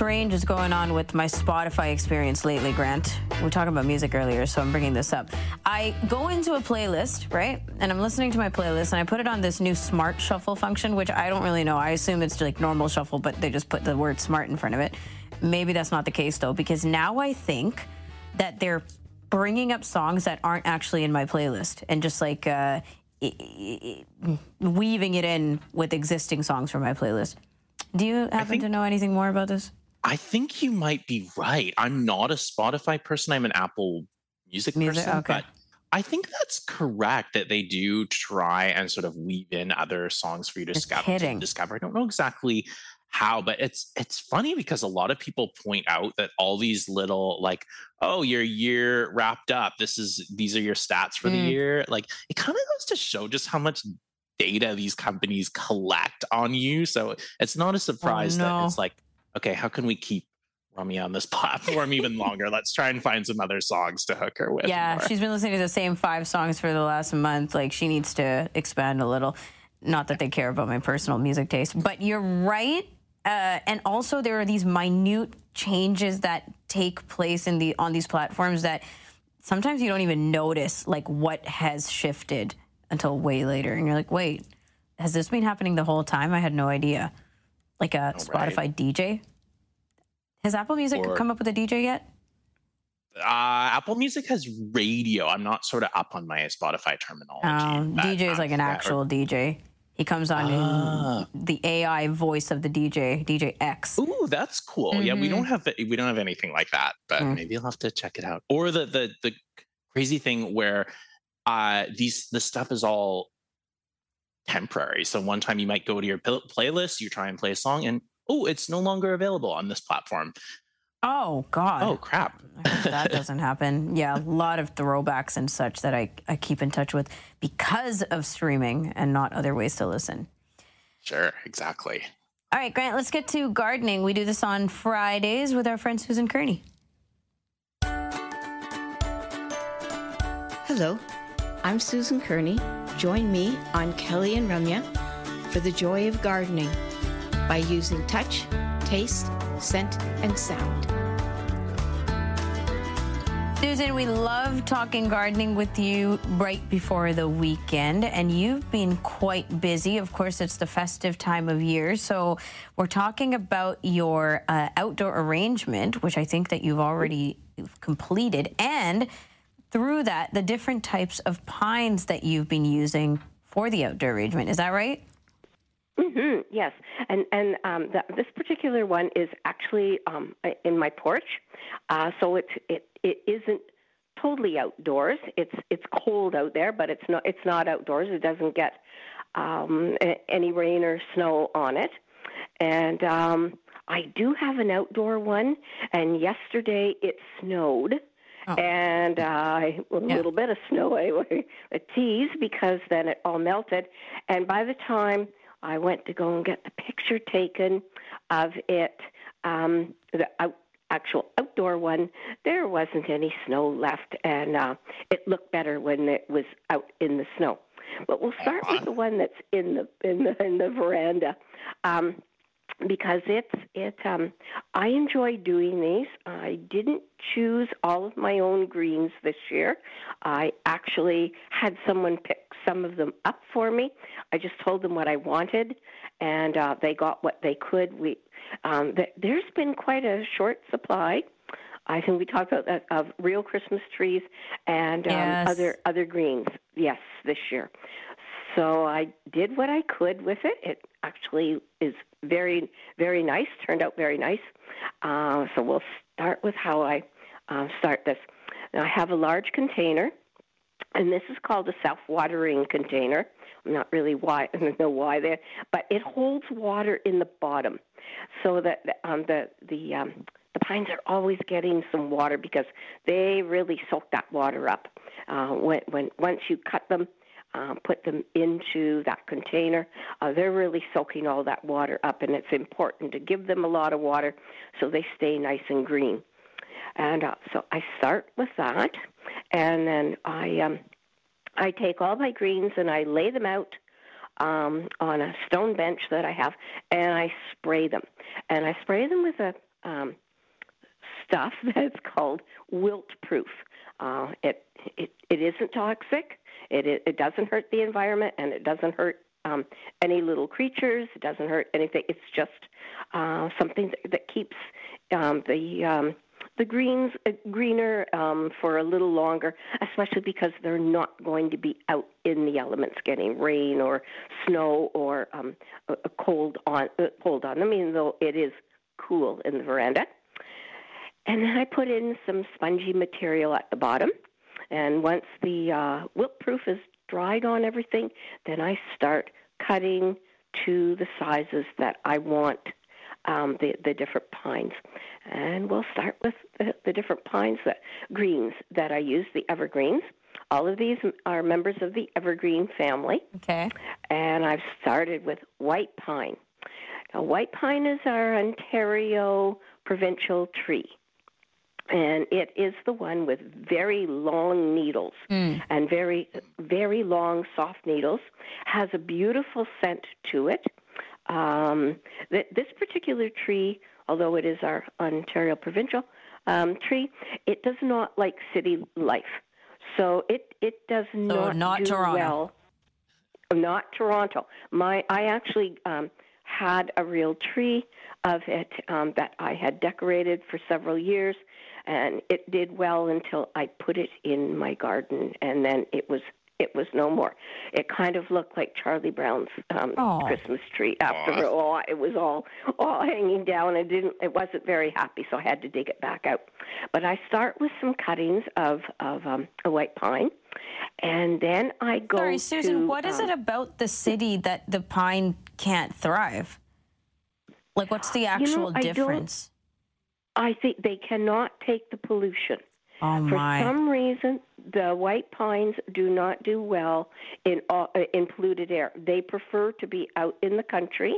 Strange is going on with my Spotify experience lately, Grant. We were talking about music earlier, so I'm bringing this up. I go into a playlist, right? And I'm listening to my playlist, and I put it on this new smart shuffle function, which I don't really know. I assume it's like normal shuffle, but they just put the word smart in front of it. Maybe that's not the case, though, because now I think that they're bringing up songs that aren't actually in my playlist and just like uh, weaving it in with existing songs from my playlist. Do you happen think- to know anything more about this? I think you might be right. I'm not a Spotify person. I'm an Apple Music, Music, person. okay. But I think that's correct that they do try and sort of weave in other songs for you to discover. to discover. I don't know exactly how, but it's it's funny because a lot of people point out that all these little like, oh, your year wrapped up. This is these are your stats for the Mm. year. Like it kind of goes to show just how much data these companies collect on you. So it's not a surprise that Oh, no. it's like, okay, how can we keep Rummy on this platform even longer? Let's try and find some other songs to hook her with. Yeah, more. she's been listening to the same five songs for the last month. Like she needs to expand a little. Not that they care about my personal music taste, but you're right. Uh, and also, there are these minute changes that take place in the on these platforms that sometimes you don't even notice, like what has shifted until way later, and you're like, wait, has this been happening the whole time? I had no idea. Like a Spotify DJ. Has Apple Music Or- come up with a DJ yet? uh, Apple Music has radio. I'm not sort of up on my Spotify terminology. Um, DJ is like an yeah, or- actual DJ. He comes on Ah. in the AI voice of the DJ, DJ X. Ooh, that's cool. Yeah, we don't have we don't have anything like that, but Mm. maybe I'll have to check it out. Or the the the crazy thing where uh these this stuff is all temporary. So one time you might go to your pl- playlist, you try and play a song, and oh, it's no longer available on this platform. Oh God! Oh crap! That doesn't happen. Yeah, a lot of throwbacks and such that I, I keep in touch with because of streaming and not other ways to listen. sure, exactly. All right, Grant, let's get to gardening. We do this on Fridays with our friend Susan Kerney. Hello, I'm Susan Kerney. Join me on Kelly and Ramya for the joy of gardening by using touch, taste, scent, and sound. Susan, we love talking gardening with you right before the weekend, and you've been quite busy. Of course, it's the festive time of year, so we're talking about your uh, outdoor arrangement, which I think that you've already completed, and through that, the different types of pines that you've been using for the outdoor arrangement. Is that right? hmm yes, and and um, the, this particular one is actually um, in my porch, uh, so it's it it isn't totally outdoors. It's it's cold out there, but it's not it's not outdoors. It doesn't get um, any rain or snow on it, and um, I do have an outdoor one. And yesterday it snowed. Oh. And uh, I- a Yeah. little bit of snow, a tease because then it all melted. And by the time I went to go and get the picture taken of it, um, the out, actual outdoor one, there wasn't any snow left, and uh, it looked better when it was out in the snow. But we'll start with the one that's in the in the in the veranda. Um, because it's it um I enjoy doing these. I didn't choose all of my own greens this year. I actually had someone pick some of them up for me. I just told them what I wanted and uh they got what they could. We um th- there's been quite a short supply. I think we talked about that of real Christmas trees and um, Yes. other other greens. Yes, this year. So I did what I could with it. It actually is very, very nice. Turned out very nice. Uh, so we'll start with how I uh, start this. Now I have a large container, and this is called a self-watering container. I'm not really why I don't know why there, but it holds water in the bottom, so that um, the the um, the pines are always getting some water because they really soak that water up. Uh, when when once you cut them, um, put them into that container. Uh, they're really soaking all that water up, and it's important to give them a lot of water so they stay nice and green. And uh, so I start with that, and then I um, I take all my greens and I lay them out um, on a stone bench that I have, and I spray them. And I spray them with a um, stuff that's called wilt proof. Uh, it, it it isn't toxic. It, it it doesn't hurt the environment, and it doesn't hurt um, any little creatures. It doesn't hurt anything. It's just uh, something that, that keeps um, the um, the greens uh, greener um, for a little longer, especially because they're not going to be out in the elements getting rain or snow or um, a, a cold on uh, cold on them, even though it is cool in the veranda. And then I put in some spongy material at the bottom. And once the uh, wilt proof is dried on everything, then I start cutting to the sizes that I want um, the, the different pines. And we'll start with the, the different pines, that, greens that I use, the evergreens. All of these are members of the evergreen family. Okay. And I've started with white pine. Now, white pine is our Ontario provincial tree and it is the one with very long needles Mm. and very very long soft needles. Has a beautiful scent to it. Um, th- this particular tree although it is our ontario provincial um, tree it does not like city life. So it it does not, not do Toronto. well. Not toronto. My i actually um, had a real tree of it um, that I had decorated for several years, and it did well until I put it in my garden, and then it was it was no more. It kind of looked like Charlie Brown's um, Aw. Christmas tree after Aw. all. It was all all hanging down. It didn't. It wasn't very happy, so I had to dig it back out. But I start with some cuttings of of um, a white pine, and then I go. Sorry, Susan, to, what is um, it about the city that the pine can't thrive? Like, what's the actual I don't- difference? I think they cannot take the pollution. Oh, For some reason, the white pines do not do well in all, uh, in polluted air. They prefer to be out in the country,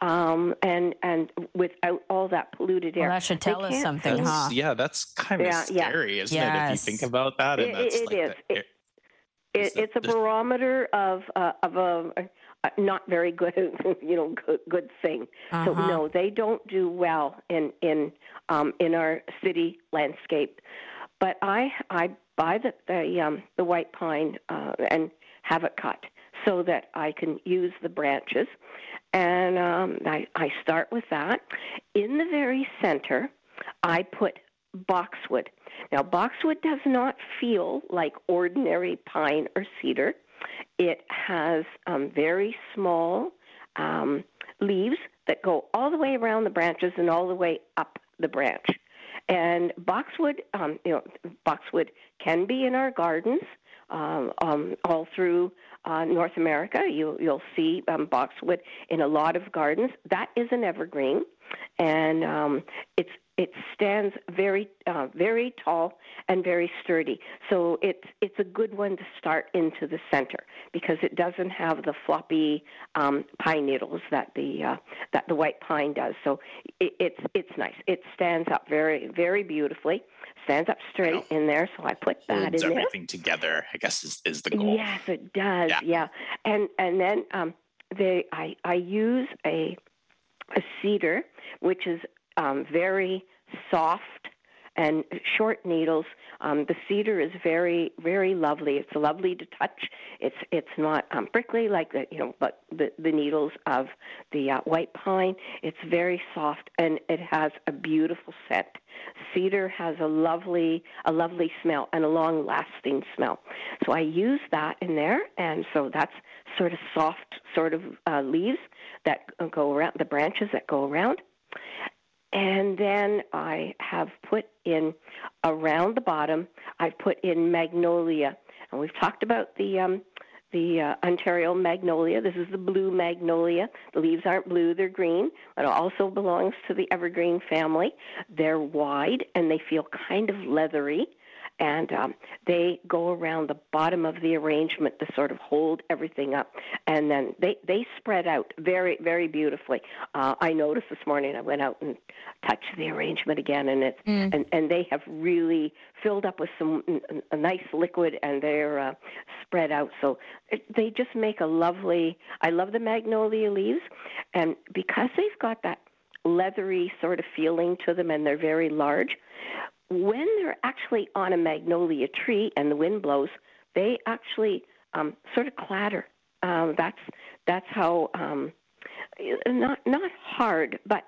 um, and and without all that polluted air. well, that should They tell us something, That's, huh? Yeah, that's kind of Yeah, yeah. scary, isn't it? If you think about that, and It- that's it like is. the- It- is It, it's a barometer of uh, of a, a not very good, you know, good, good thing. So Uh-huh. no, they don't do well in in um, in our city landscape. But I I buy the the um, the white pine uh, and have it cut so that I can use the branches, and um, I I start with that. In the very center, I put boxwood. Now, boxwood does not feel like ordinary pine or cedar. It has um, very small um, leaves that go all the way around the branches and all the way up the branch. And boxwood, um, you know, boxwood can be in our gardens um, um, all through uh, North America. You, you'll see um, boxwood in a lot of gardens. That is an evergreen, and um, it's it stands very uh, very tall and very sturdy. So it's it's a good one to start into the center because it doesn't have the floppy um, pine needles that the uh, that the white pine does. So it, it's it's nice. It stands up very very beautifully. Stands up straight in there. So I put that holds in there. everything together. I guess is, is the goal. Yes, it does. Yeah. Yeah, and and then um, they I I use a a cedar, which is um, very soft and short needles. Um, the cedar is very very lovely. It's lovely to touch. It's it's not um, prickly like the you know, but the the needles of the uh, white pine. It's very soft and it has a beautiful scent. Cedar has a lovely a lovely smell and a long lasting smell. So I use that in there, and so that's sort of soft sort of uh, leaves that go around the branches that go around. And then I have put in around the bottom. I've put in magnolia, and we've talked about the um, the uh, Ontario magnolia. This is the blue magnolia. The leaves aren't blue; they're green. It also belongs to the evergreen family. They're wide and they feel kind of leathery, and um, they go around the bottom of the arrangement to sort of hold everything up, and then they they spread out very very beautifully. Uh, I noticed this morning. I went out and touched the arrangement again, and it's mm. and and they have really filled up with some a nice liquid, and they're uh, spread out. So it, they just make a lovely. I love the magnolia leaves, and because they've got that leathery sort of feeling to them, and they're very large. When they're actually on a magnolia tree and the wind blows, they actually um, sort of clatter. Um, that's that's how um, not not hard, but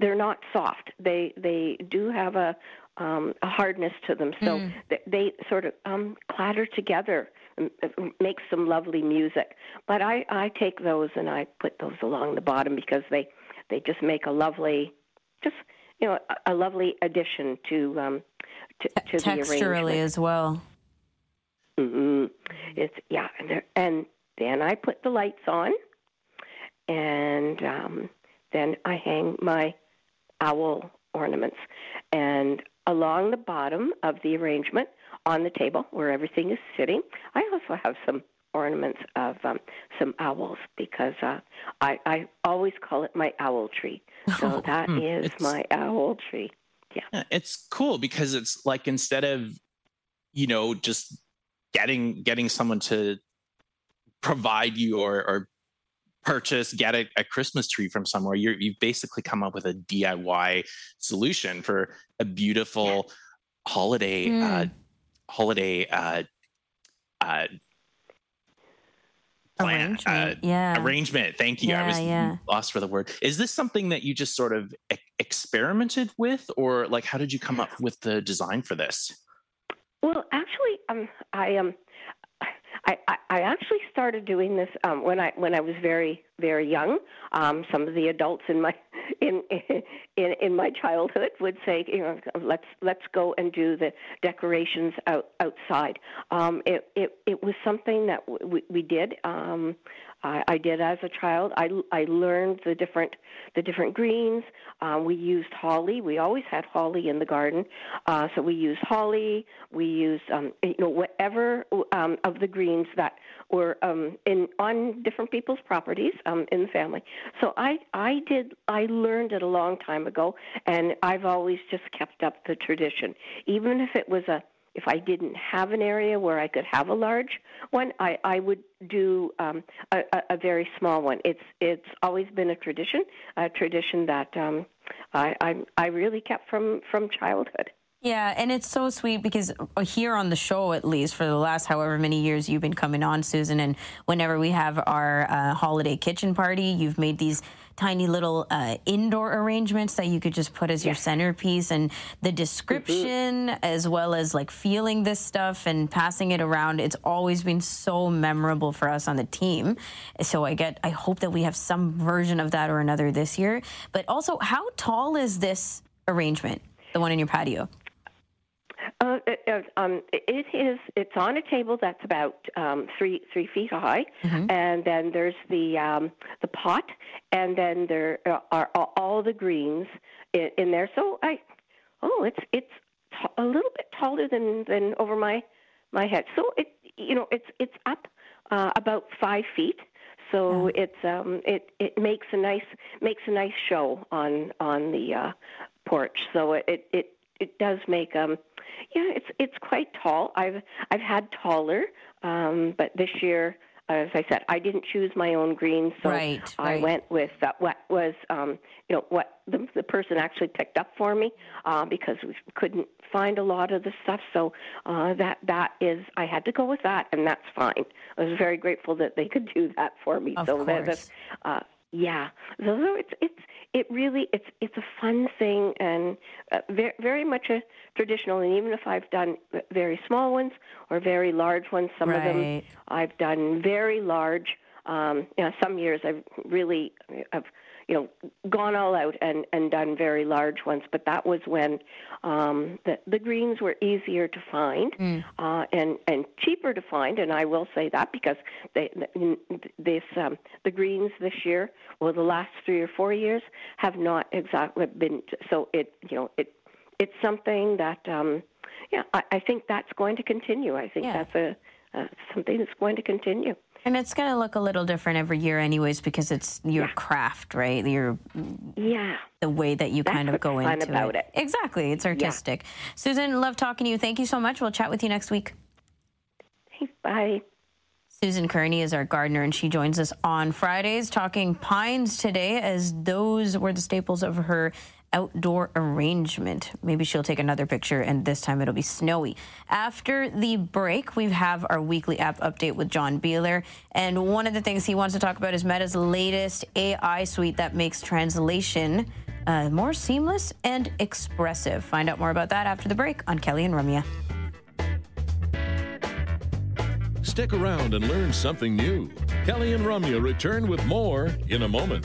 they're not soft. They they do have a um, a hardness to them, so mm. they, they sort of um, clatter together, makes some lovely music. But I I take those and I put those along the bottom because they they just make a lovely, just you know, a, a lovely addition to um, to, to the arrangement as well. Mm-hmm. It's yeah, and, and then I put the lights on, and um, then I hang my owl ornaments, and along the bottom of the arrangement on the table where everything is sitting, I also have some ornaments of um, some owls because uh, I, I always call it my owl tree. So oh, that hmm, is my owl tree. Yeah. yeah. It's cool because it's like instead of, you know, just getting getting someone to provide you or, or purchase, get a, a, Christmas tree from somewhere, you have basically come up with a DIY solution for a beautiful yeah. holiday mm. uh, holiday uh, uh, plan arrangement. Uh, yeah arrangement thank you yeah, i was yeah. lost for the word is this something that you just sort of e- experimented with or like how did you come up with the design for this well actually um i um I, I, actually started doing this um, when I when I was very very young. Um, some of the adults in my in in in my childhood would say, you know, let's let's go and do the decorations out outside. Um, it it it was something that we we did. Um, I, I did as a child. I, I learned the different the different greens. Uh, we used holly. We always had holly in the garden, uh, so we used holly. We used um, you know whatever um, of the greens that were um, in on different people's properties um, in the family. So I I did I learned it a long time ago, and I've always just kept up the tradition, even if it was a if I didn't have an area where I could have a large one, I, I would do um, a, a very small one. It's it's always been a tradition, a tradition that um, I, I I really kept from from childhood. Yeah, and it's so sweet because uh, here on the show, at least for the last however many years you've been coming on, Susan, and whenever we have our uh, holiday kitchen party, you've made these tiny little uh, indoor arrangements that you could just put as your centerpiece and the description mm-hmm. as well as like feeling this stuff and passing it around it's always been so memorable for us on the team. So i get i hope that we have some version of that or another this year. But also how tall is this arrangement the one in your patio uh, it, uh, um, it is. It's on a table that's about um, three three feet high, mm-hmm. and then there's the um, the pot, and then there are all the greens in, in there. So I, oh, it's it's t- a little bit taller than than over my my head. So it you know it's it's up uh, about five feet. So yeah. it's um it it makes a nice makes a nice show on on the uh, porch. So it it it does make um yeah, it's it's quite tall. I've I've had taller, um, but this year, as I said, I didn't choose my own greens, so right, I right. went with uh, what was um, you know what the the person actually picked up for me uh, because we couldn't find a lot of the stuff. So uh, that that is I had to go with that, and that's fine. I was very grateful that they could do that for me. Of so course. That, that's, uh, yeah, so, so it's it's it really it's it's a fun thing and uh, very very much a traditional. And even if I've done very small ones or very large ones, some right. of them I've done very large. Um, you know, some years I've really I've you know, gone all out and, and done very large ones. But that was when um, the, the greens were easier to find mm. uh, and, and cheaper to find. And I will say that because they, this, um, the greens this year, well, the last three or four years have not exactly been. So it, you know, it, it's something that um, yeah, I, I think that's going to continue. I think Yeah. that's a uh, something that's going to continue. And it's going to look a little different every year, anyways, because it's your Yeah. craft, right? Your Yeah. the way that you That's kind of go into about it. Exactly, it's artistic. Susan, love talking to you. Thank you so much. We'll chat with you next week. Hey, bye. Susan Kerney is our gardener, and she joins us on Fridays talking pines today, as those were the staples of her outdoor arrangement. Maybe she'll take another picture, and this time it'll be snowy. After the break, we have our weekly app update with John Beeler, and one of the things he wants to talk about is Meta's latest AI suite that makes translation uh, more seamless and expressive. Find out more about that after the break on Kelly and Ramya. Stick around and learn something new. Kelly and Ramya return with more in a moment.